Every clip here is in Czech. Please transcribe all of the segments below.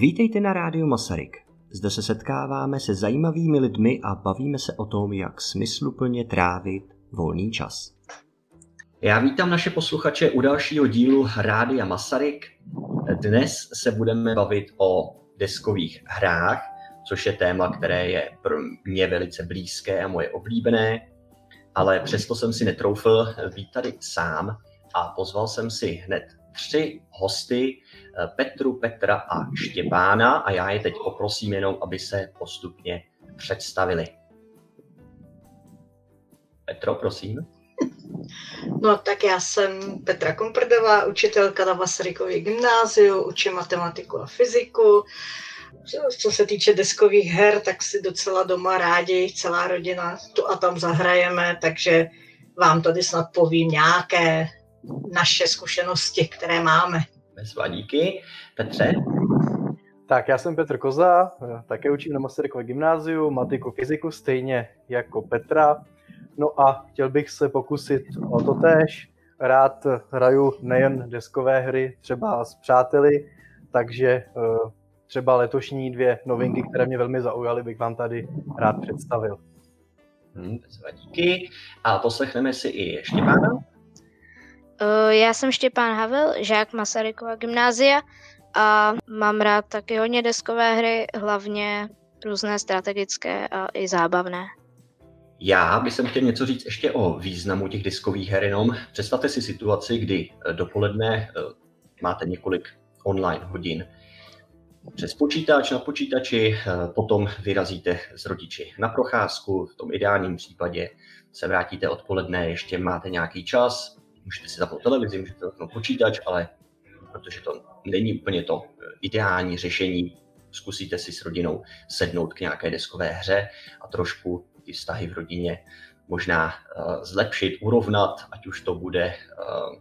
Vítejte na rádiu Masaryk. Zde se setkáváme se zajímavými lidmi a bavíme se o tom, jak smysluplně trávit volný čas. Já vítám naše posluchače u dalšího dílu Rádia Masaryk. Dnes se budeme bavit o deskových hrách, což je téma, které je pro mě velice blízké a moje oblíbené, ale přesto jsem si netroufl být tady sám a pozval jsem si hned tři hosty, eh, Petru, Petra a Štěpána a já je teď poprosím jenom, aby se postupně představili. Petro, prosím. No tak já jsem Petra Komprdová, učitelka na Masarykově gymnáziu, učím matematiku a fyziku. Co se týče deskových her, tak si docela doma rádi, celá rodina tu a tam zahrajeme, takže vám tady snad povím nějaké naše zkušenosti, které máme. Bezva, díky. Petře? Tak, já jsem Petr Koza, také učím na Masarykově gymnáziu, matiku, fyziku, stejně jako Petra. No a chtěl bych se pokusit o to též. Rád hraju nejen deskové hry, třeba s přáteli, takže eh, třeba letošní dvě novinky, které mě velmi zaujaly, bych vám tady rád představil. Hmm, díky. A poslechneme si i Štěpána. Eh, já jsem Štěpán Havel, žák Masarykova gymnázia a mám rád taky hodně deskové hry, hlavně různé strategické a i zábavné. Já bych chtěl něco říct ještě o významu těch diskových her jenom. Představte si situaci, kdy eh, dopoledne eh, máte několik online hodin přes počítač na počítači, potom vyrazíte s rodiči na procházku, v tom ideálním případě se vrátíte odpoledne, ještě máte nějaký čas, můžete si zapnout televizi, můžete zapnout počítač, ale protože to není úplně to eh, ideální řešení, zkusíte si s rodinou sednout k nějaké deskové hře a trošku ty vztahy v rodině možná uh, zlepšit, urovnat, ať už to bude uh,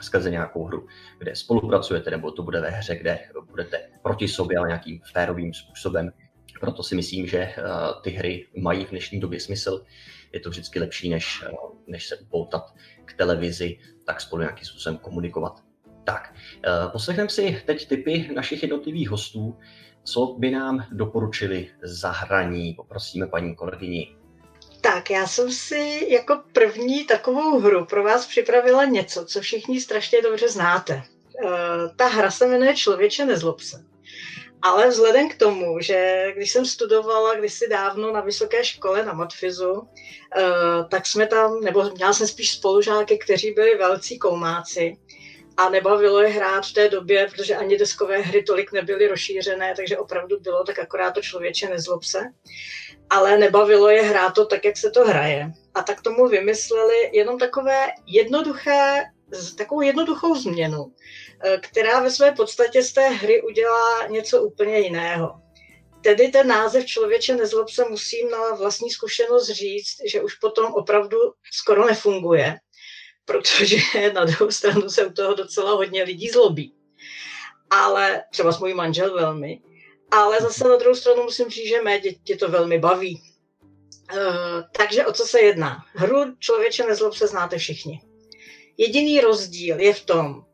skrze nějakou hru, kde spolupracujete, nebo to bude ve hře, kde budete proti sobě, ale nějakým férovým způsobem. Proto si myslím, že ty hry mají v dnešní době smysl je to vždycky lepší, než, eh, než se upoutat k televizi, tak spolu nějakým způsobem komunikovat. Tak, eh, poslechneme si teď typy našich jednotlivých hostů, co by nám doporučili zahraní. Poprosíme paní kolegyni. Tak, já jsem si jako první takovou hru pro vás připravila něco, co všichni strašně dobře znáte. Eh, ta hra se jmenuje Člověče nezlob se. Ale vzhledem k tomu, že když jsem studovala kdysi dávno na vysoké škole na Matfizu, eh, tak jsme tam, nebo měla jsem spíš spolužáky, kteří byli velcí koumáci a nebavilo je hrát v té době, protože ani deskové hry tolik nebyly rozšířené, takže opravdu bylo tak akorát to člověče nezlob se. Ale nebavilo je hrát to tak, jak se to hraje. A tak tomu vymysleli jenom takové jednoduché, takovou jednoduchou změnu Eh, která ve své podstatě z té hry udělá něco úplně jiného. Tedy ten název Člověče nezlob se musím na vlastní zkušenost říct, že už potom opravdu skoro nefunguje, protože na druhou stranu se u toho docela hodně lidí zlobí. Ale třeba s můj manžel velmi. Ale zase na druhou stranu musím říct, že mé děti to velmi baví. Uh, takže o co se jedná? Hru Člověče nezlob se znáte všichni. Jediný rozdíl je v tom,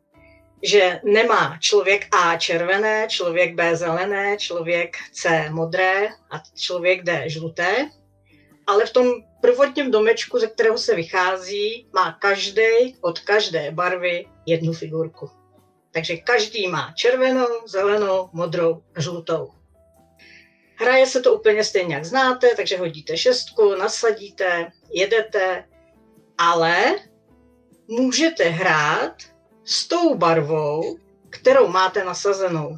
že nemá člověk A červené, člověk B zelené, člověk C modré a člověk D žluté, ale v tom prvotním domečku, ze kterého se vychází, má každý od každé barvy jednu figurku. Takže každý má červenou, zelenou, modrou, žlutou. Hraje se to úplně stejně, jak znáte, takže hodíte šestku, nasadíte, jedete, ale můžete hrát s tou barvou, kterou máte nasazenou.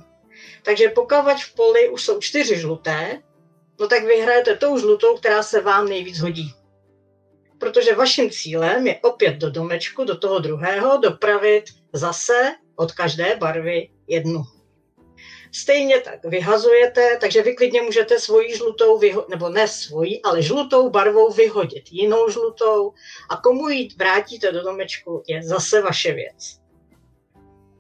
Takže pokud v poli už jsou čtyři žluté, no tak vyhrajete tou žlutou, která se vám nejvíc hodí. Protože vaším cílem je opět do domečku, do toho druhého, dopravit zase od každé barvy jednu. Stejně tak vyhazujete, takže vy klidně můžete svoji žlutou, vyho- nebo ne svoji, ale žlutou barvou vyhodit jinou žlutou a komu ji vrátíte do domečku, je zase vaše věc.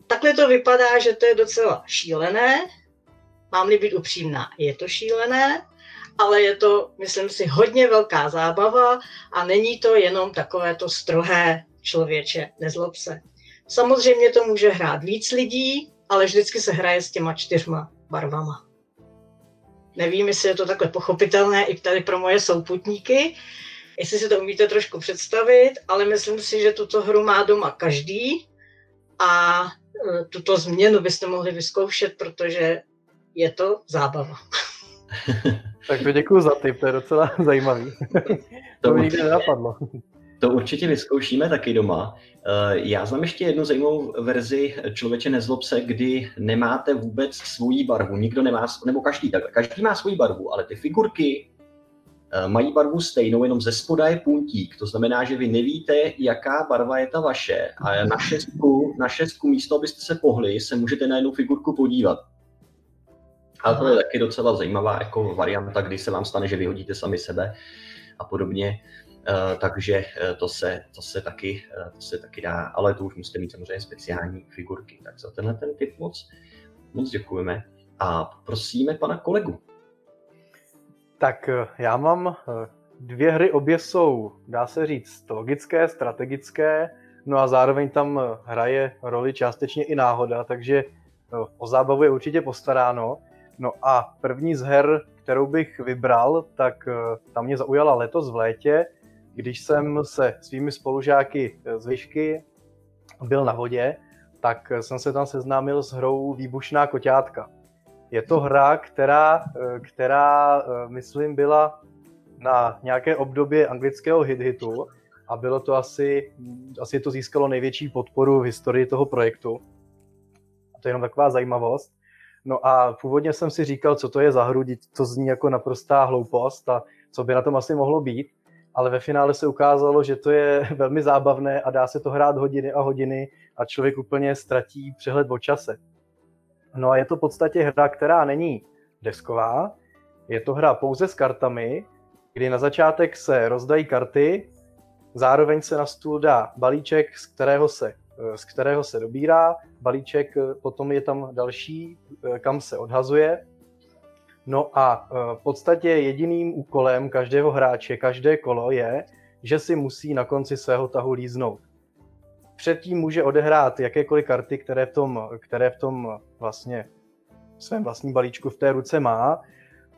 Takhle to vypadá, že to je docela šílené. Mám-li být upřímná, je to šílené, ale je to, myslím si, hodně velká zábava a není to jenom takové to strohé člověče, nezlob se. Samozřejmě to může hrát víc lidí, ale vždycky se hraje s těma čtyřma barvama. Nevím, jestli je to takhle pochopitelné i tady pro moje souputníky, jestli si to umíte trošku představit, ale myslím si, že tuto hru má doma každý a e, tuto změnu byste mohli vyzkoušet, protože je to zábava. tak to děkuji za tip, to je docela zajímavý. to, to mi nikdy nenapadlo. To určitě vyzkoušíme taky doma. Eh, já znám ještě jednu zajímavou verzi Člověče nezlob se, kdy nemáte vůbec svoji barvu. Nikdo nemá, nebo každý tak, každý má svoji barvu, ale ty figurky eh, mají barvu stejnou, jenom ze spoda je puntík. To znamená, že vy nevíte, jaká barva je ta vaše. A na šestku, na šestku místo, abyste se pohli, se můžete na jednu figurku podívat. Ale to je taky docela zajímavá jako varianta, kdy se vám stane, že vyhodíte sami sebe a podobně. Uh, takže uh, to se, to, se taky, uh, to se taky dá, ale to už musíte mít samozřejmě speciální figurky. Tak za tenhle ten tip moc, moc děkujeme a prosíme pana kolegu. Tak já mám dvě hry, obě jsou, dá se říct, logické, strategické, no a zároveň tam hraje roli částečně i náhoda, takže o zábavu je určitě postaráno. No a první z her, kterou bych vybral, tak ta mě zaujala letos v létě, když jsem se svými spolužáky z Vyšky byl na vodě, tak jsem se tam seznámil s hrou Výbušná koťátka. Je to hra, která, která myslím, byla na nějaké období anglického hit-hitu a bylo to asi, asi to získalo největší podporu v historii toho projektu. A to je jenom taková zajímavost. No a původně jsem si říkal, co to je za hru, to zní jako naprostá hloupost a co by na tom asi mohlo být ale ve finále se ukázalo, že to je velmi zábavné a dá se to hrát hodiny a hodiny a člověk úplně ztratí přehled o čase. No a je to v podstatě hra, která není desková, je to hra pouze s kartami, kdy na začátek se rozdají karty, zároveň se na stůl dá balíček, z kterého se, z kterého se dobírá, balíček potom je tam další, kam se odhazuje No a e, v podstatě jediným úkolem každého hráče, každé kolo je, že si musí na konci svého tahu líznout. Předtím může odehrát jakékoliv karty, které v tom, které v tom vlastně svém vlastním balíčku v té ruce má,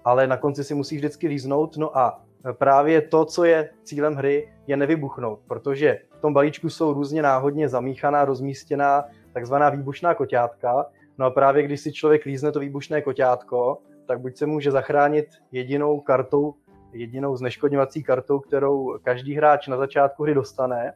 ale na konci si musí vždycky líznout. No a právě to, co je cílem hry, je nevybuchnout, protože v tom balíčku jsou různě náhodně zamíchaná, rozmístěná takzvaná výbušná koťátka. No a právě když si člověk lízne to výbušné koťátko, tak buď se může zachránit jedinou kartou, jedinou zneškodňovací kartou, kterou každý hráč na začátku hry dostane,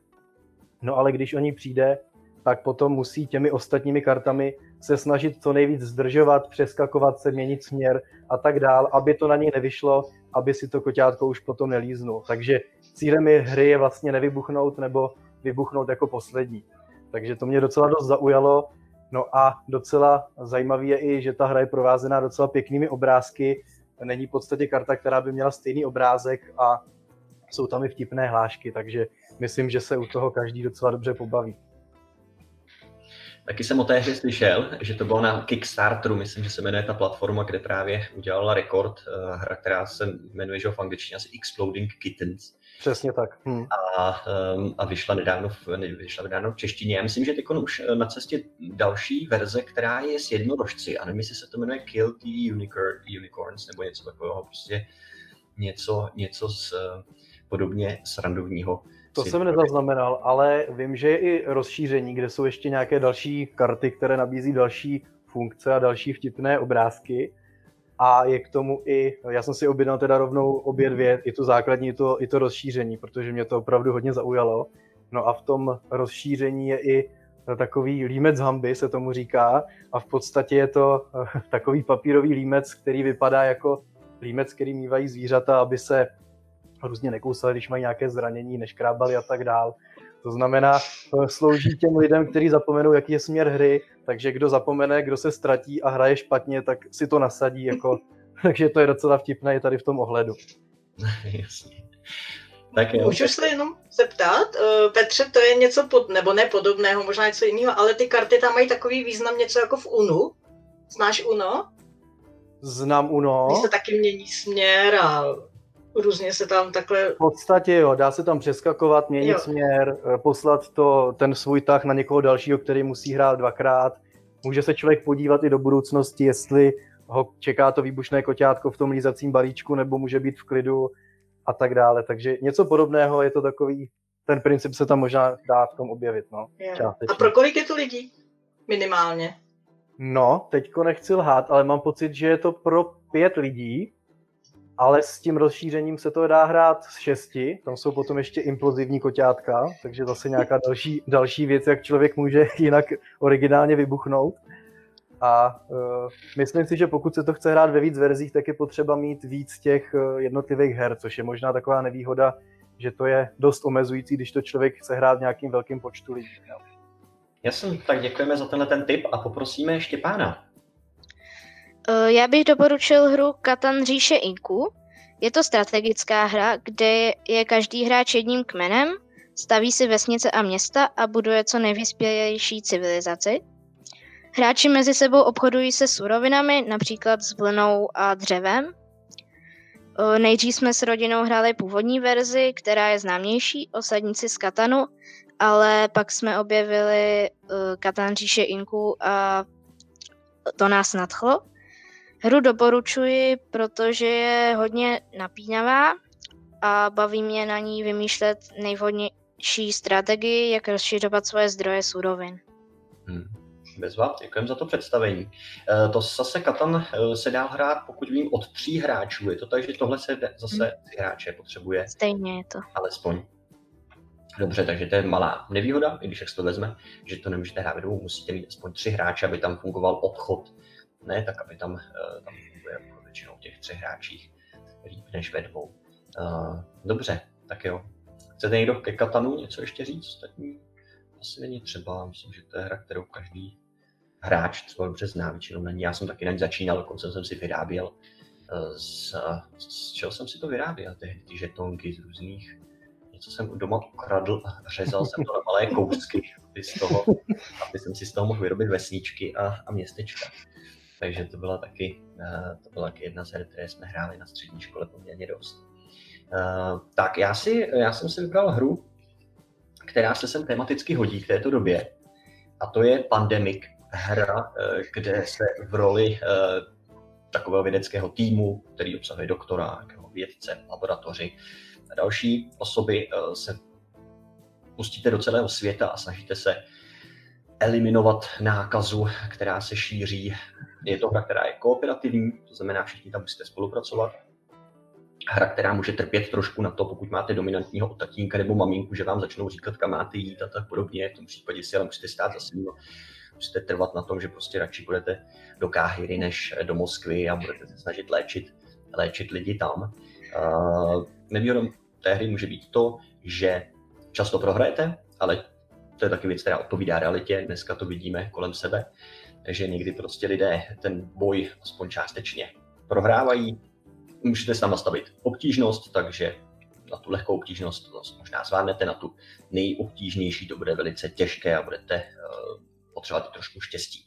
no ale když o ní přijde, tak potom musí těmi ostatními kartami se snažit co nejvíc zdržovat, přeskakovat se, měnit směr a tak dál, aby to na něj nevyšlo, aby si to koťátko už potom nelíznul. Takže cílem je hry je vlastně nevybuchnout nebo vybuchnout jako poslední. Takže to mě docela dost zaujalo No a docela zajímavý je i, že ta hra je provázená docela pěknými obrázky. Není v podstatě karta, která by měla stejný obrázek a jsou tam i vtipné hlášky, takže myslím, že se u toho každý docela dobře pobaví. Taky jsem o té hře slyšel, že to bylo na Kickstarteru, myslím, že se jmenuje ta platforma, kde právě udělala rekord, eh, hra, která se jmenuje že v angličtině asi Exploding Kittens. Přesně tak. Hmm. A, um, a vyšla nedávno, v, vyšla nedávno v češtině. Já myslím, že teď už eh, na cestě další verze, která je s jednorožci. A nevím, jestli se to jmenuje Kill the Unicorns nebo něco takového. Prostě něco, něco z, eh, podobně srandovního. To jsem nezaznamenal, ale vím, že je i rozšíření, kde jsou ještě nějaké další karty, které nabízí další funkce a další vtipné obrázky a je k tomu i, já jsem si objednal teda rovnou obě dvě, i to základní, i to, i to rozšíření, protože mě to opravdu hodně zaujalo. No a v tom rozšíření je i takový límec hamby, se tomu říká, a v podstatě je to eh, takový papírový límec, který vypadá jako límec, který mývají zvířata, aby se různě nekousali, když mají nějaké zranění, neškrábali a tak dál. To znamená, eh, slouží těm lidem, kteří zapomenou, jaký je směr hry, takže kdo zapomene, kdo se ztratí a hraje špatně, tak si to nasadí. Jako, takže to je docela vtipné i tady v tom ohledu. Jasně. Tak jo. Můžu se jenom zeptat, uh, Petře, to je něco pod, nebo nepodobného, možná něco jiného, ale ty karty tam mají takový význam něco jako v UNU. Znáš UNO? Znám UNO. Když se taky mění směr a různě se tam takhle... V podstatě jo, dá se tam přeskakovat, měnit jo. směr, eh, poslat to, ten svůj tah na někoho dalšího, který musí hrát dvakrát. Může se člověk podívat i do budoucnosti, jestli ho čeká to výbušné koťátko v tom lízacím balíčku, nebo může být v klidu a tak dále. Takže něco podobného je to takový, ten princip se tam možná dá v tom objevit. No, a pro kolik je to lidí? Minimálně. No, teďko nechci lhát, ale mám pocit, že je to pro pět lidí, ale s tím rozšířením se to dá hrát s šesti, tam jsou potom ještě implozivní koťátka, takže zase nějaká další, další věc, jak člověk může jinak originálně vybuchnout. A uh, myslím si, že pokud se to chce hrát ve víc verzích, tak je potřeba mít víc těch uh, jednotlivých her, což je možná taková nevýhoda, že to je dost omezující, když to člověk chce hrát v nějakým velkým počtu lidí. Jasně, tak děkujeme za tenhle ten tip a poprosíme Štěpána. Uh, já bych doporučil hru Katan říše Inku. Je to strategická hra, kde je každý hráč jedním kmenem, staví si vesnice a města a buduje co nejvyspělejší civilizaci. Hráči mezi sebou obchodují se surovinami, například s vlnou a dřevem. Nejdřív jsme s rodinou hráli původní verzi, která je známější, osadníci z Katanu, ale pak jsme objevili Katan říše Inku a to nás nadchlo. Hru doporučuji, protože je hodně napínavá a baví mě na ní vymýšlet nejvhodnější strategii, jak rozšiřovat svoje zdroje surovin. Hmm. Bezva, děkujeme za to představení. E, to zase Katan e, se dá hrát, pokud vím, od tří hráčů. Je to tak, že tohle se zase hmm. tři hráče potřebuje? Stejně je to. Alespoň. Dobře, takže to je malá nevýhoda, i když jak to vezme, že to nemůžete hrát dvou, musíte mít aspoň tři hráče, aby tam fungoval obchod. Ne, tak aby tam, e, tam funguje jako většinou těch třech hráčích líp než ve dvou. Dobře, tak jo. Chcete někdo ke Katanu něco ještě říct? Ostatní asi není třeba. Myslím, že to je hra, kterou každý hráč třeba dobře zná, většinou na ní. Já jsem taky na ní začínal, dokonce jsem si vyráběl eh, z, z čeho jsem si to vyráběl, ty, ty žetonky z různých, něco jsem doma ukradl a řezal jsem to na malé kousky, aby, z toho, aby jsem si z toho mohl vyrobit vesničky a, a městečka. Takže to byla taky, uh, to byla taky jedna z her, které jsme hráli na střední škole poměrně dost. Uh, tak já, si, já jsem si vybral hru, která se sem tematicky hodí k této době, a to je Pandemic, hra, eh, kde se v roli eh, takového vědeckého týmu, který obsahuje doktora, vědce, laboratoři a další osoby, eh, se pustíte do celého světa a snažíte se eliminovat nákazu, která se šíří. Je to hra, která je kooperativní, to znamená, všichni tam musíte spolupracovat. Hra, která může trpět trošku na to, pokud máte dominantního tatínka nebo maminku, že vám začnou říkat, kam máte jít a tak podobně. V tom případě si ale musíte stát za svým musíte trvat na tom, že prostě radši budete do Káhyry než do Moskvy a budete se snažit léčit, léčit lidi tam. Uh, nevýhodou té hry může být to, že často prohrajete, ale to je taky věc, která odpovídá realitě. Dneska to vidíme kolem sebe, že někdy prostě lidé ten boj aspoň částečně prohrávají. Můžete tam nastavit obtížnost, takže na tu lehkou obtížnost možná zvládnete, na tu nejobtížnější to bude velice těžké a budete uh, potřebovat trošku štěstí.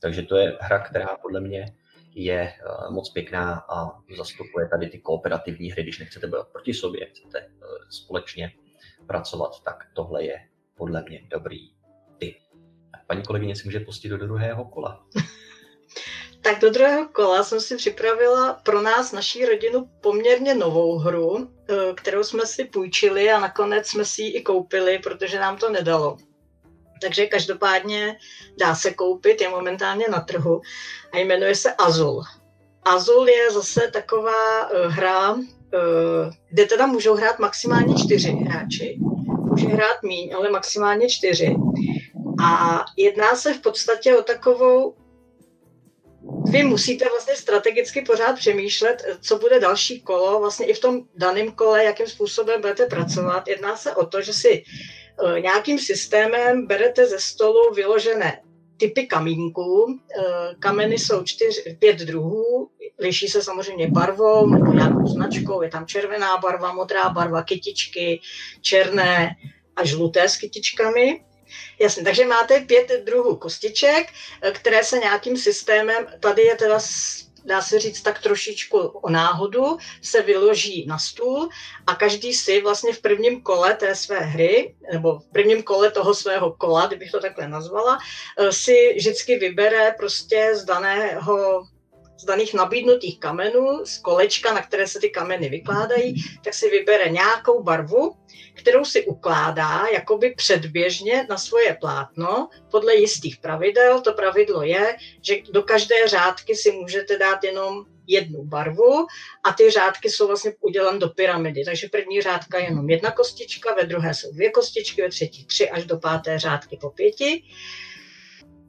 Takže to je hra, která podle mě je eh, moc pěkná a zastupuje tady ty kooperativní hry, když nechcete bojovat proti sobě, chcete eh, společně pracovat, tak tohle je podle mě dobrý typ. Paní kolegyně si může pustit do druhého kola. Tak do druhého kola jsem si připravila pro nás, naší rodinu, poměrně novou hru, eh, kterou jsme si půjčili a nakonec jsme si ji i koupili, protože nám to nedalo. Takže každopádně dá se koupit, je momentálně na trhu a jmenuje se Azul. Azul je zase taková uh, hra, uh, kde teda můžou hrát maximálně čtyři hráči. Může hrát míň, ale maximálně čtyři. A jedná se v podstatě o takovou vy musíte vlastně strategicky pořád přemýšlet, co bude další kolo, vlastně i v tom daném kole, jakým způsobem budete pracovat. Jedná se o to, že si Eh, nějakým systémem berete ze stolu vyložené typy kamínků. Eh, kameny jsou čtyř, pět druhů, liší se samozřejmě barvou nebo nějakou značkou. Je tam červená barva, modrá barva, kytičky, černé a žluté s kytičkami. Jasně, takže máte pět druhů kostiček, které se nějakým systémem, tady je teda dá se říct tak trošičku o náhodu, se vyloží na stůl a každý si vlastně v prvním kole té své hry, nebo v prvním kole toho svého kola, kdybych to takhle nazvala, eh, si vždycky vybere prostě z daného z daných nabídnutých kamenů, z kolečka, na které se ty kameny vykládají, tak si vybere nějakou barvu, kterou si ukládá jakoby předběžně na svoje plátno podle jistých pravidel. To pravidlo je, že do každé řádky si můžete dát jenom jednu barvu a ty řádky jsou vlastně udělané do pyramidy. Takže první řádka je jenom jedna kostička, ve druhé jsou dvě kostičky, ve třetí tři až do páté řádky po pěti.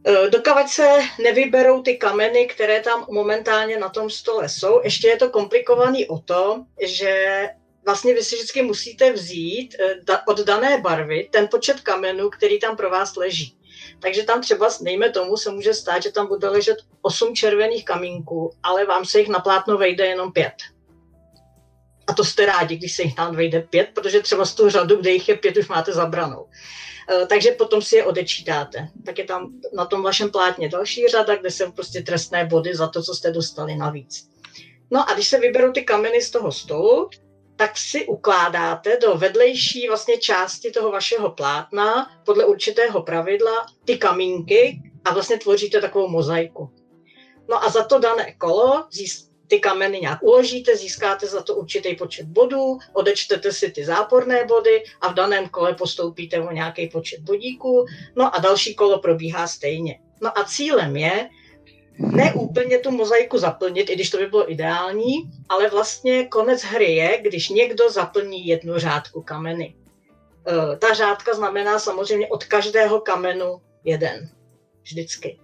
E, Dokavať se nevyberou ty kameny, které tam momentálně na tom stole jsou, ještě je to komplikovaný o to, že vlastně vy si vždycky musíte vzít e, od dané barvy ten počet kamenů, který tam pro vás leží. Takže tam třeba, nejme tomu, se může stát, že tam bude ležet 8 červených kamínků, ale vám se jich na plátno vejde jenom pět. A to jste rádi, když se jich tam vejde pět, protože třeba z toho řadu, kde jich je pět, už máte zabranou. Eh, takže potom si je odečítáte. Tak je tam na tom vašem plátně další řada, kde jsou prostě trestné body za to, co jste dostali navíc. No a když se vyberou ty kameny z toho stolu, tak si ukládáte do vedlejší vlastně části toho vašeho plátna podle určitého pravidla ty kamínky a vlastně tvoříte takovou mozaiku. No a za to dané kolo ty kameny nějak uložíte, získáte za to určitý počet bodů, odečtete si ty záporné body a v daném kole postoupíte o nějaký počet bodíků, no a další kolo probíhá stejně. No a cílem je, ne úplně tu mozaiku zaplnit, i když to by bylo ideální, ale vlastně konec hry je, když někdo zaplní jednu řádku kameny. E, ta řádka znamená samozřejmě od každého kamenu jeden. Vždycky.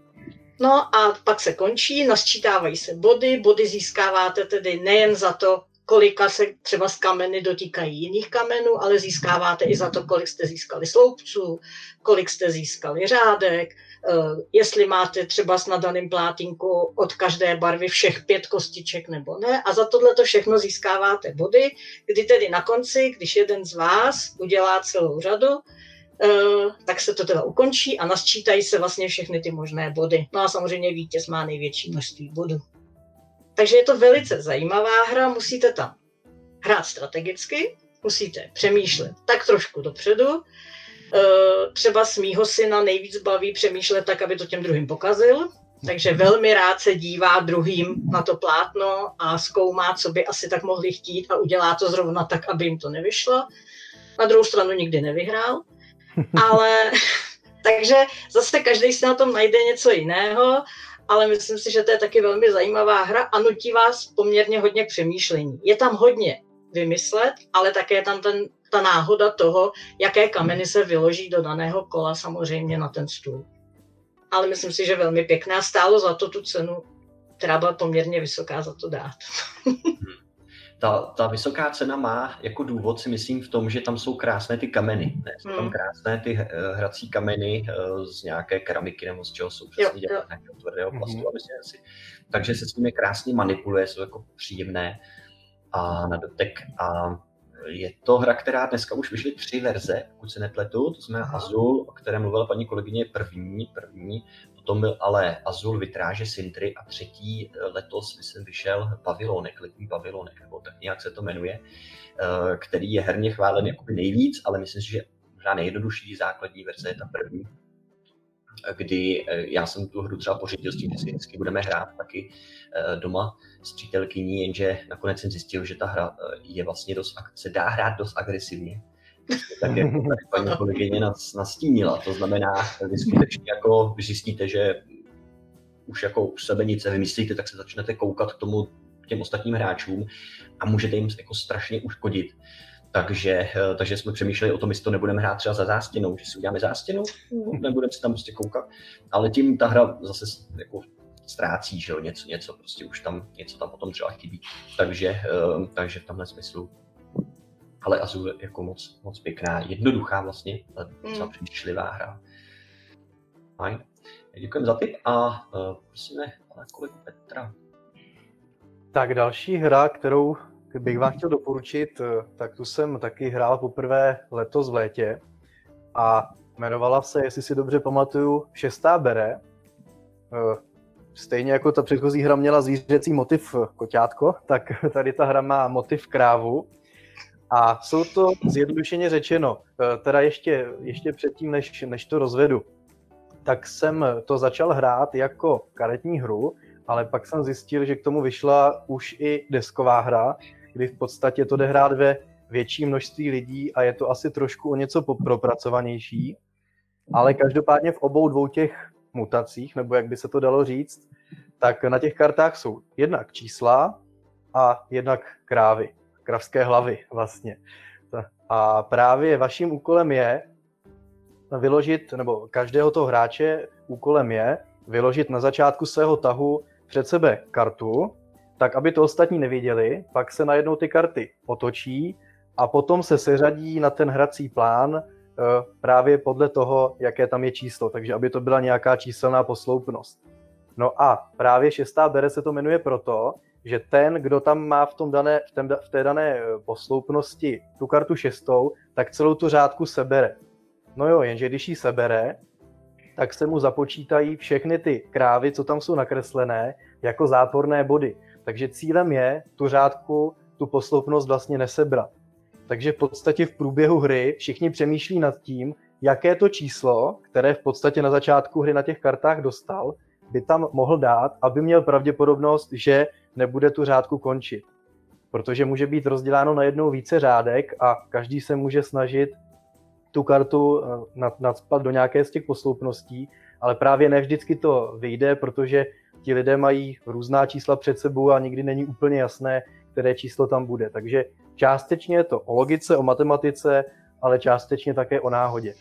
No a pak se končí, nasčítávají se body, body získáváte tedy nejen za to, kolika se třeba z kameny dotýkají jiných kamenů, ale získáváte i za to, kolik jste získali sloupců, kolik jste získali řádek, Eh, jestli máte třeba s nadaným plátínku od každé barvy všech pět kostiček nebo ne. A za tohle to všechno získáváte body, kdy tedy na konci, když jeden z vás udělá celou řadu, tak se to teda ukončí a nasčítají se vlastně všechny ty možné body. No a samozřejmě vítěz má největší množství bodů. Takže je to velice zajímavá hra, musíte tam hrát strategicky, musíte přemýšlet tak trošku dopředu, Eh, třeba s mýho syna nejvíc baví přemýšlet tak, aby to těm druhým pokazil, takže velmi rád se dívá druhým na to plátno a zkoumá, co by asi tak mohli chtít a udělá to zrovna tak, aby jim to nevyšlo. Na druhou stranu nikdy nevyhrál, ale takže zase každý si na tom najde něco jiného, ale myslím si, že to je taky velmi zajímavá hra a nutí vás poměrně hodně k přemýšlení. Je tam hodně vymyslet, ale také je tam ten ta náhoda toho, jaké kameny se vyloží do daného kola samozřejmě na ten stůl. Ale myslím si, že velmi pěkné a stálo za to tu cenu, která byla poměrně vysoká za to dát. Ta, ta vysoká cena má jako důvod si myslím v tom, že tam jsou krásné ty kameny. Ne? Jsou tam hmm. krásné ty eh, hrací kameny eh, z nějaké keramiky nebo z čeho jsou přesně dělané, nějakého tvrdého plastu. Mm-hmm. Si. Takže se s nimi krásně manipuluje, jsou jako příjemné a na dotek. A je to hra, která dneska už vyšly tři verze, pokud se nepletu, to znamená Azul, o kterém mluvila paní kolegyně první, první, potom byl ale Azul Vitráže Sintry a třetí eh, letos, myslím, vyšel Pavilonek, letní Pavilonek, nebo tak nějak se to jmenuje, eh, který je herně chválen jakoby nejvíc, ale myslím si, že možná nejjednodušší základní verze je ta první, kdy eh, já jsem tu hru třeba pořídil s tím, že si vždycky budeme hrát taky doma s přítelkyní, jenže nakonec jsem zjistil, že ta hra je vlastně dost, se dá hrát dost agresivně. Tak jak paní kolegyně nastínila, to znamená, vy skutečně jako zjistíte, že už jako u sebe nic vymyslíte, tak se začnete koukat k tomu k těm ostatním hráčům a můžete jim jako strašně uškodit. Takže, eh, takže jsme přemýšleli o tom, jestli to nebudeme hrát třeba za zástěnou, že si uděláme zástěnu, nebudeme se tam prostě koukat, ale tím ta hra zase jako ztrácí, že jo, něco, něco prostě už tam, něco tam potom třeba chybí. Takže, uh, takže v tomhle smyslu ale Azul je jako moc, moc pěkná, jednoduchá vlastně, ale docela mm. přemýšlivá hra. Fajn. Děkujeme za tip a uh, prosíme pana kolegu Petra. Tak další hra, kterou bych vám chtěl doporučit, eh, tak tu jsem taky hrál poprvé letos v létě a jmenovala se, jestli si dobře pamatuju, Šestá bere. Stejně jako ta předchozí hra měla zvířecí motiv koťátko, tak tady ta hra má motiv krávu. A jsou to zjednodušeně řečeno, eh, teda ještě, ještě předtím, než, než to rozvedu, tak jsem to začal hrát jako karetní hru ale pak jsem zjistil, že k tomu vyšla už i desková hra, kdy v podstatě to jde hrát ve větší množství lidí a je to asi trošku o něco propracovanější. Ale každopádně v obou dvou těch mutacích, nebo jak by se to dalo říct, tak na těch kartách jsou jednak čísla a jednak krávy, kravské hlavy vlastně. A právě vaším úkolem je vyložit, nebo každého toho hráče úkolem je vyložit na začátku svého tahu před sebe kartu, tak aby to ostatní neviděli, pak se najednou ty karty otočí a potom se seřadí na ten hrací plán eh, právě podle toho, jaké tam je číslo, takže aby to byla nějaká číselná posloupnost. No a právě šestá bere se to jmenuje proto, že ten, kdo tam má v, tom dané, v, tém, v té dané eh, posloupnosti tu kartu šestou, tak celou tu řádku sebere. No jo, jenže když ji sebere, tak se mu započítají všechny ty krávy, co tam jsou nakreslené, jako záporné body. Takže cílem je tu řádku, tu posloupnost vlastně nesebrat. Takže v podstatě v průběhu hry všichni přemýšlí nad tím, jaké to číslo, které v podstatě na začátku hry na těch kartách dostal, by tam mohl dát, aby měl pravděpodobnost, že nebude tu řádku končit. Protože může být rozděláno na jednou více řádek a každý se může snažit tu kartu eh, nadspat do nějaké z těch posloupností, ale právě ne vždycky to vyjde, protože ti lidé mají různá čísla před sebou a nikdy není úplně jasné, které číslo tam bude. Takže částečně je to o logice, o matematice, ale částečně také o náhodě.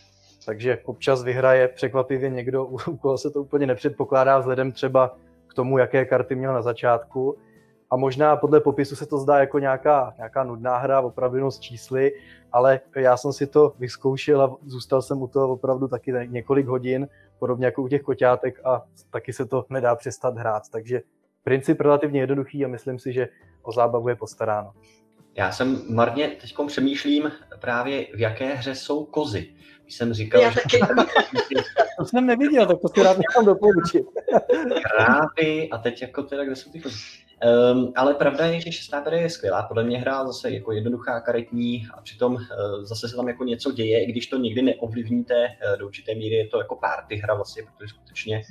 Takže občas vyhraje překvapivě někdo, u koho se to úplně nepředpokládá vzhledem třeba tomu, jaké karty měl na začátku. A možná podle popisu se to zdá jako nějaká, nějaká nudná hra, opravdu s čísly, ale já jsem si to vyzkoušel a zůstal jsem u toho opravdu taky několik hodin, podobně jako u těch koťátek a taky se to nedá přestat hrát. Takže princip relativně jednoduchý a myslím si, že o zábavu je postaráno. Já jsem marně teď přemýšlím právě, v jaké hře jsou kozy. Když jsem říkal, Já že... taky. to jsem neviděl, tak to si rád nechám doporučit. Krávy a teď jako teda, kde jsou ty kozy? Um, ale pravda je, že šestá bere je skvělá. Podle mě hra zase jako jednoduchá, karetní a přitom uh, zase se tam jako něco děje, i když to nikdy neovlivníte uh, do určité míry, je to jako party hra vlastně, protože skutečně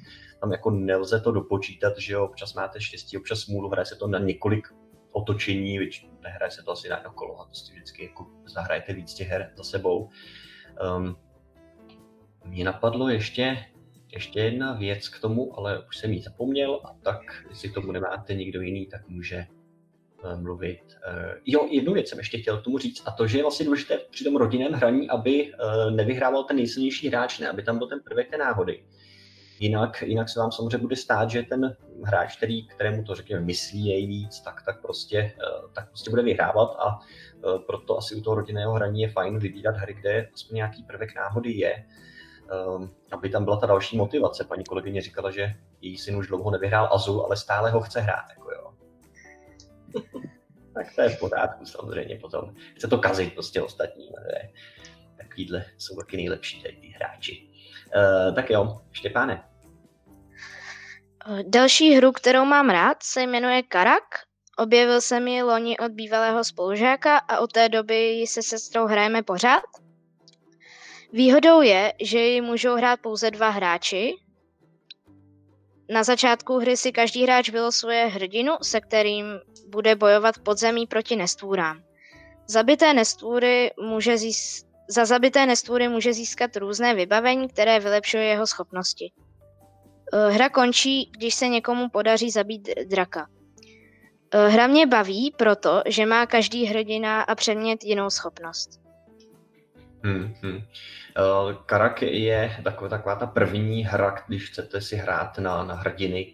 tam jako nelze to dopočítat, že jo, občas máte štěstí, občas smůlu, hraje se to na několik otočení, většinou nehraje se to asi na jedno kolo, a prostě vždycky jako zahrajete víc těch her za sebou. Um, mě napadlo ještě, ještě jedna věc k tomu, ale už jsem ji zapomněl a tak, jestli tomu nemáte někdo jiný, tak může eh, mluvit. Uh, jo, jednu věc jsem ještě chtěl k tomu říct, a to, že je vlastně důležité při tom rodinném hraní, aby uh, nevyhrával ten nejsilnější hráč, ne, aby tam byl ten prvek té náhody. Jinak, jinak se vám samozřejmě bude stát, že ten hráč, který, kterému to řekněme myslí jej víc, tak, tak, prostě, tak prostě bude vyhrávat a proto asi u toho rodinného hraní je fajn vybírat hry, kde aspoň nějaký prvek náhody je, um, aby tam byla ta další motivace. Paní kolegyně říkala, že její syn už dlouho nevyhrál Azul, ale stále ho chce hrát. Jako jo. tak to je v pořádku samozřejmě potom. Chce to kazit prostě ostatní. Ne? Takovýhle jsou taky nejlepší tady ty hráči. Uh, tak jo, Štěpáne. Další hru, kterou mám rád, se jmenuje Karak. Objevil jsem ji loni od bývalého spolužáka a od té doby se sestrou hrajeme pořád. Výhodou je, že ji můžou hrát pouze dva hráči. Na začátku hry si každý hráč vylosuje hrdinu, se kterým bude bojovat podzemí proti nestvůrám. Zabité nestvůry může zís- za zabité nestvůry může získat různé vybavení, které vylepšuje jeho schopnosti. Eh, hra končí, když se někomu podaří zabít draka. Eh, hra mě baví proto, že má každý hrdina a předmět jinou schopnost. Hmm, hmm. Uh, Karak je taková, taková ta první hra, když chcete si hrát na, na hrdiny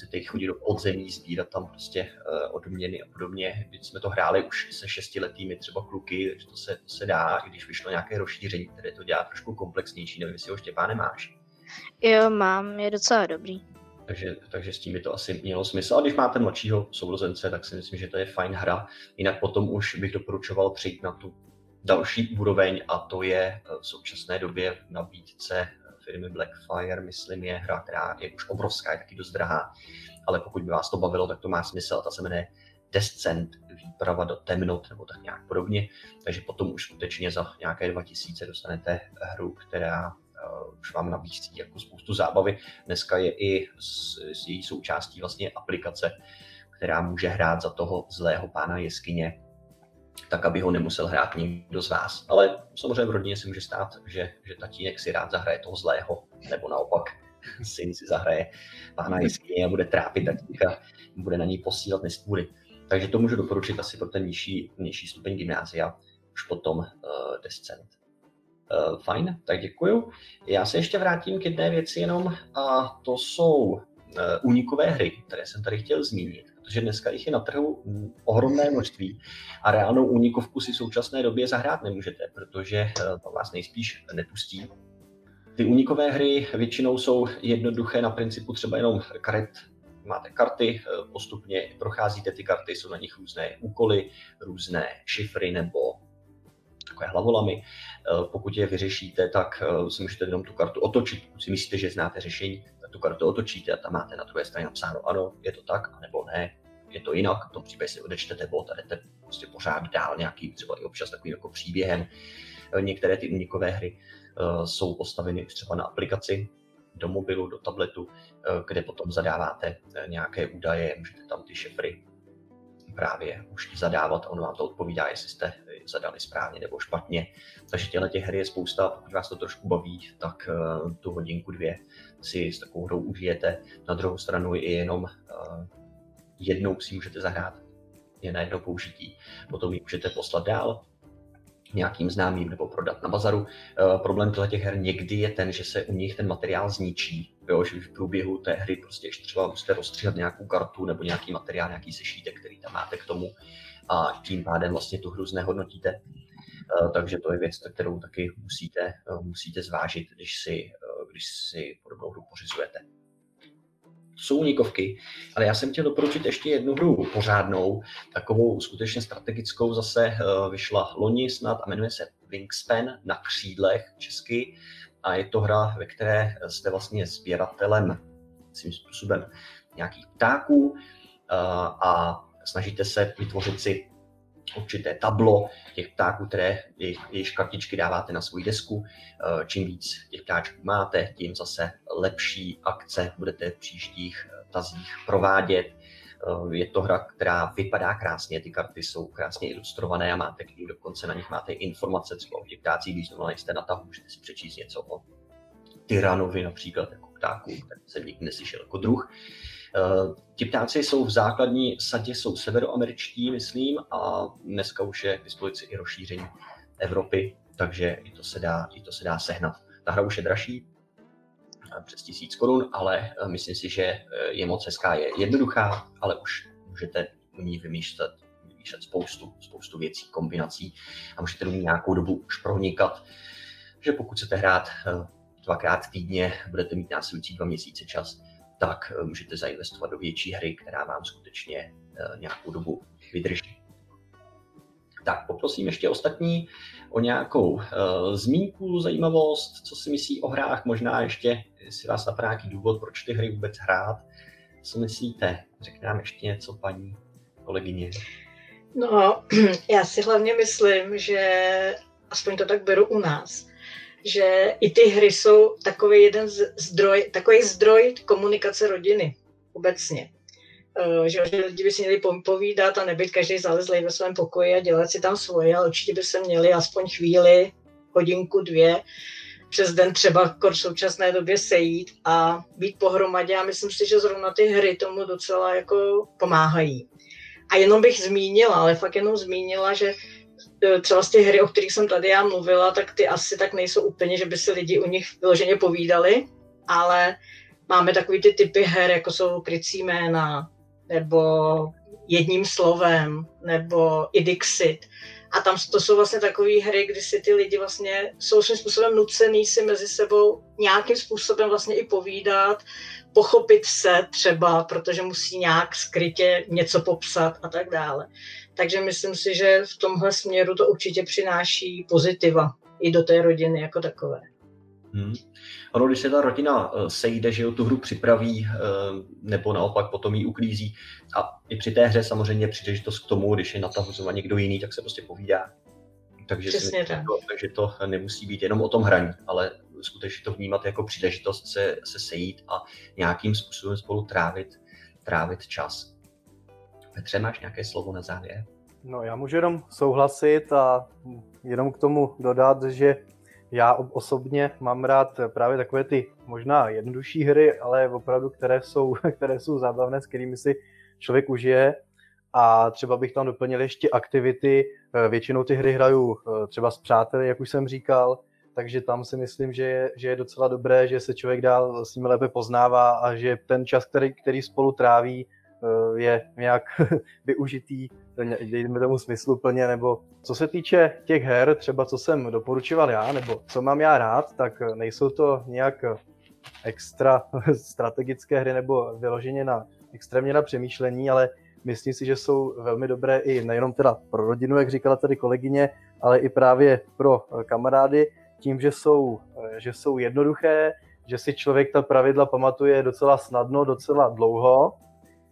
chcete chodit do podzemí, sbírat tam prostě uh, odměny a podobně. Když jsme to hráli už se šestiletými třeba kluky, takže to se, to se dá, i když vyšlo nějaké rozšíření, které to dělá trošku komplexnější, nevím, jestli ho Štěpáne máš. Jo, mám, je docela dobrý. Takže, takže s tím by to asi mělo smysl. A když máte mladšího sourozence, tak si myslím, že to je fajn hra. Jinak potom už bych doporučoval přejít na tu další úroveň a to je eh, v současné době v nabídce firmy Blackfire, myslím, je hra, která je už obrovská, je taky dost drahá, ale pokud by vás to bavilo, tak to má smysl ta se jmenuje Descent, výprava do temnot nebo tak nějak podobně, takže potom už skutečně za nějaké 2000 dostanete hru, která už vám nabízí jako spoustu zábavy. Dneska je i s, s její součástí vlastně aplikace, která může hrát za toho zlého pána jeskyně, tak aby ho nemusel hrát nikdo z vás. Ale samozřejmě v rodině se může stát, že, že tatínek si rád zahraje toho zlého, nebo naopak syn si zahraje pána jeskyně a bude trápit tatínka, bude na něj posílat nestvůry. Takže to můžu doporučit asi pro ten nižší, nižší stupeň gymnázia, už potom uh, descent. Uh, fajn, tak děkuju. Já se ještě vrátím k jedné věci jenom a to jsou uh, hry, které jsem tady chtěl zmínit protože dneska jich je na trhu ohromné množství a reálnou únikovku si v současné době zahrát nemůžete, protože to vás nejspíš nepustí. Ty únikové hry většinou jsou jednoduché na principu třeba jenom karet máte karty, postupně procházíte ty karty, jsou na nich různé úkoly, různé šifry nebo takové hlavolamy. Pokud je vyřešíte, tak si můžete jenom tu kartu otočit. Pokud si myslíte, že znáte řešení, tak tu kartu otočíte a tam máte na druhé straně napsáno ano, je to tak, anebo ne, je to jinak, v tom případě si odečtete bod a jdete prostě pořád dál nějaký třeba i občas takovým jako příběhem. Některé ty unikové hry uh, jsou postaveny třeba na aplikaci do mobilu, do tabletu, uh, kde potom zadáváte uh, nějaké údaje, můžete tam ty šifry právě už zadávat on vám to odpovídá, jestli jste zadali správně nebo špatně. Takže těchto těch her je spousta, pokud vás to trošku baví, tak tu hodinku, dvě si s takovou hrou užijete. Na druhou stranu je jenom jednou si můžete zahrát, je na jedno použití. Potom ji můžete poslat dál nějakým známým nebo prodat na bazaru. Uh, problém těch her někdy je ten, že se u nich ten materiál zničí. Jo, že v průběhu té hry prostě ještě třeba musíte rozstříhat nějakou kartu nebo nějaký materiál, nějaký sešítek, který tam máte k tomu a tím pádem vlastně tu hru znehodnotíte. Uh, takže to je věc, kterou taky musíte, uh, musíte zvážit, když si, když si podobnou hru pořizujete jsou unikovky, ale já jsem chtěl doporučit ještě jednu hru pořádnou, takovou skutečně strategickou, zase eh, vyšla loni snad a jmenuje se Wingspan na křídlech česky a je to hra, ve které jste vlastně sběratelem svým způsobem nějakých ptáků eh, a snažíte se vytvořit si určité tablo těch ptáků, které jejich kartičky dáváte na svou desku. Eh, čím víc těch ptáčků máte, tím zase lepší akce budete v příštích eh, tazích provádět. Eh, je to hra, která vypadá krásně, ty karty jsou krásně ilustrované a máte k ním dokonce na nich máte informace třeba o těch ptácích, když znovu nejste na tahu, můžete si přečíst něco o tyranovi například jako ptáku, který jsem nikdy neslyšel jako druh. Eh, ti ptáci jsou v základní sadě, jsou severoameričtí, myslím, a dneska už je k dispozici i rozšíření Evropy, takže i to se dá, i to se dá sehnat. Ta hra už je dražší, eh, přes tisíc korun, ale eh, myslím si, že je moc hezká, je jednoduchá, ale už můžete u ní vymýšlet, vymýšlet spoustu, spoustu věcí, kombinací a můžete do ní nějakou dobu už pronikat, že pokud chcete hrát dvakrát týdně, budete mít následující dva měsíce čas, tak eh, můžete zainvestovat do větší hry, která vám skutečně eh, nějakou dobu vydrží. Tak poprosím ještě ostatní o nějakou uh, zmínku, zajímavost, co si myslí o hrách, možná ještě, jestli vás napadá nějaký důvod, proč ty hry vůbec hrát. Co myslíte? Řekne nám ještě něco paní kolegyně. No, já si hlavně myslím, že aspoň to tak beru u nás, že i ty hry jsou takový jeden zdroj, takový zdroj komunikace rodiny obecně. Uh, že, lidi by si měli povídat a nebyt každý zalezlý ve svém pokoji a dělat si tam svoje, ale určitě by se měli aspoň chvíli, hodinku, dvě, přes den třeba v současné době sejít a být pohromadě a myslím si, že zrovna ty hry tomu docela jako pomáhají. A jenom bych zmínila, ale fakt jenom zmínila, že třeba z těch hry, o kterých jsem tady já mluvila, tak ty asi tak nejsou úplně, že by si lidi u nich vyloženě povídali, ale máme takový ty typy her, jako jsou krycí jména, nebo jedním slovem, nebo i Dixit. A tam to jsou vlastně takové hry, kdy si ty lidi vlastně jsou svým způsobem nucený si mezi sebou nějakým způsobem vlastně i povídat, pochopit se třeba, protože musí nějak skrytě něco popsat a tak dále. Takže myslím si, že v tomhle směru to určitě přináší pozitiva i do té rodiny jako takové. Hmm. Ono, když se ta rodina eh, sejde, že jo, tu hru připraví, eh, nebo naopak potom ji uklízí. A i při té hře samozřejmě příležitost k tomu, když je na tahu někdo jiný, tak se prostě povídá. Takže, Přesně tak. To, takže to nemusí být jenom o tom hraní, ale skutečně to vnímat jako příležitost se, se sejít a nějakým způsobem spolu trávit, trávit čas. Petře, máš nějaké slovo na závěr? No, já můžu jenom souhlasit a jenom k tomu dodat, že já osobně mám rád právě takové ty možná jednodušší hry, ale opravdu, které jsou, které jsou zábavné, s kterými si člověk užije. A třeba bych tam doplnil ještě aktivity. Většinou ty hry hraju eh, třeba s přáteli, jak už jsem říkal, takže tam si myslím, že je, že je docela dobré, že se člověk dál s nimi lépe poznává a že ten čas, který, který spolu tráví, eh, je nějak využitý, dejme tomu smyslu plně, nebo co se týče těch her, třeba co jsem doporučoval já, nebo co mám já rád, tak nejsou to nějak extra strategické hry nebo vyloženě na extrémně na přemýšlení, ale myslím si, že jsou velmi dobré i nejenom teda pro rodinu, jak říkala tady kolegyně, ale i právě pro kamarády, tím, že jsou, že jsou jednoduché, že si člověk ta pravidla pamatuje docela snadno, docela dlouho,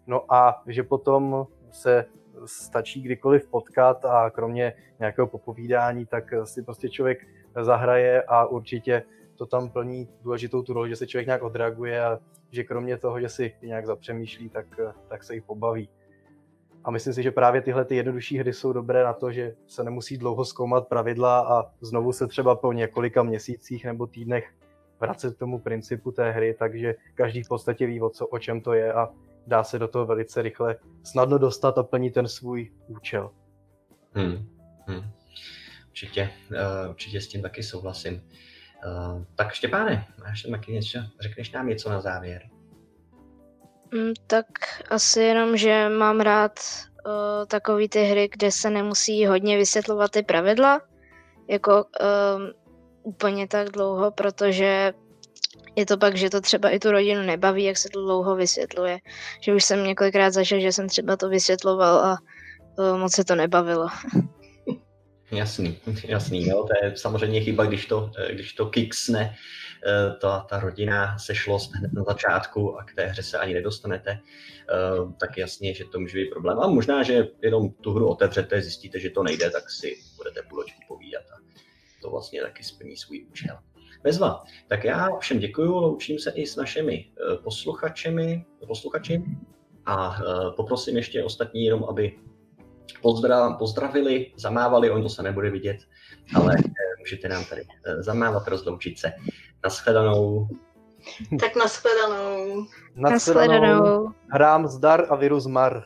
no a že potom se stačí kdykoliv potkat a kromě nějakého popovídání, tak si prostě člověk zahraje a určitě to tam plní důležitou tu roli, že se člověk nějak odreaguje a že kromě toho, že si nějak zapřemýšlí, tak, tak se jich pobaví. A myslím si, že právě tyhle ty jednodušší hry jsou dobré na to, že se nemusí dlouho zkoumat pravidla a znovu se třeba po několika měsících nebo týdnech vracet k tomu principu té hry, takže každý v podstatě ví, o, co, o čem to je a dá se do toho velice rychle snadno dostat a plnit ten svůj účel. Hmm. Hmm. Určitě, uh, určitě s tím taky souhlasím. Uh, tak Štěpáne, máš tam taky něco, řekneš nám něco na závěr? Mm, tak asi jenom, že mám rád uh, takový ty hry, kde se nemusí hodně vysvětlovat ty pravidla, jako uh, úplně tak dlouho, protože je to pak, že to třeba i tu rodinu nebaví, jak se to dlouho vysvětluje. Že už jsem několikrát zažil, že jsem třeba to vysvětloval a uh, moc se to nebavilo. Jasný, jasný, jo, to je samozřejmě chyba, když to, když to kiksne, Eh, ta, ta rodina sešlost hned na začátku a k té hře se ani nedostanete, tak jasně, že to může být problém. A možná, že jenom tu hru otevřete, zjistíte, že to nejde, tak si budete půlečku povídat a to vlastně taky splní svůj účel. Bezva. Tak já všem děkuji, loučím se i s našimi eh, posluchačemi, posluchači a poprosím ještě ostatní jenom, aby pozdrav, pozdravili, zamávali, on to se nebude vidět, ale můžete nám tady zamávat, rozloučit se. Naschledanou. Tak naschledanou. Naschledanou. Hrám zdar a virus mar.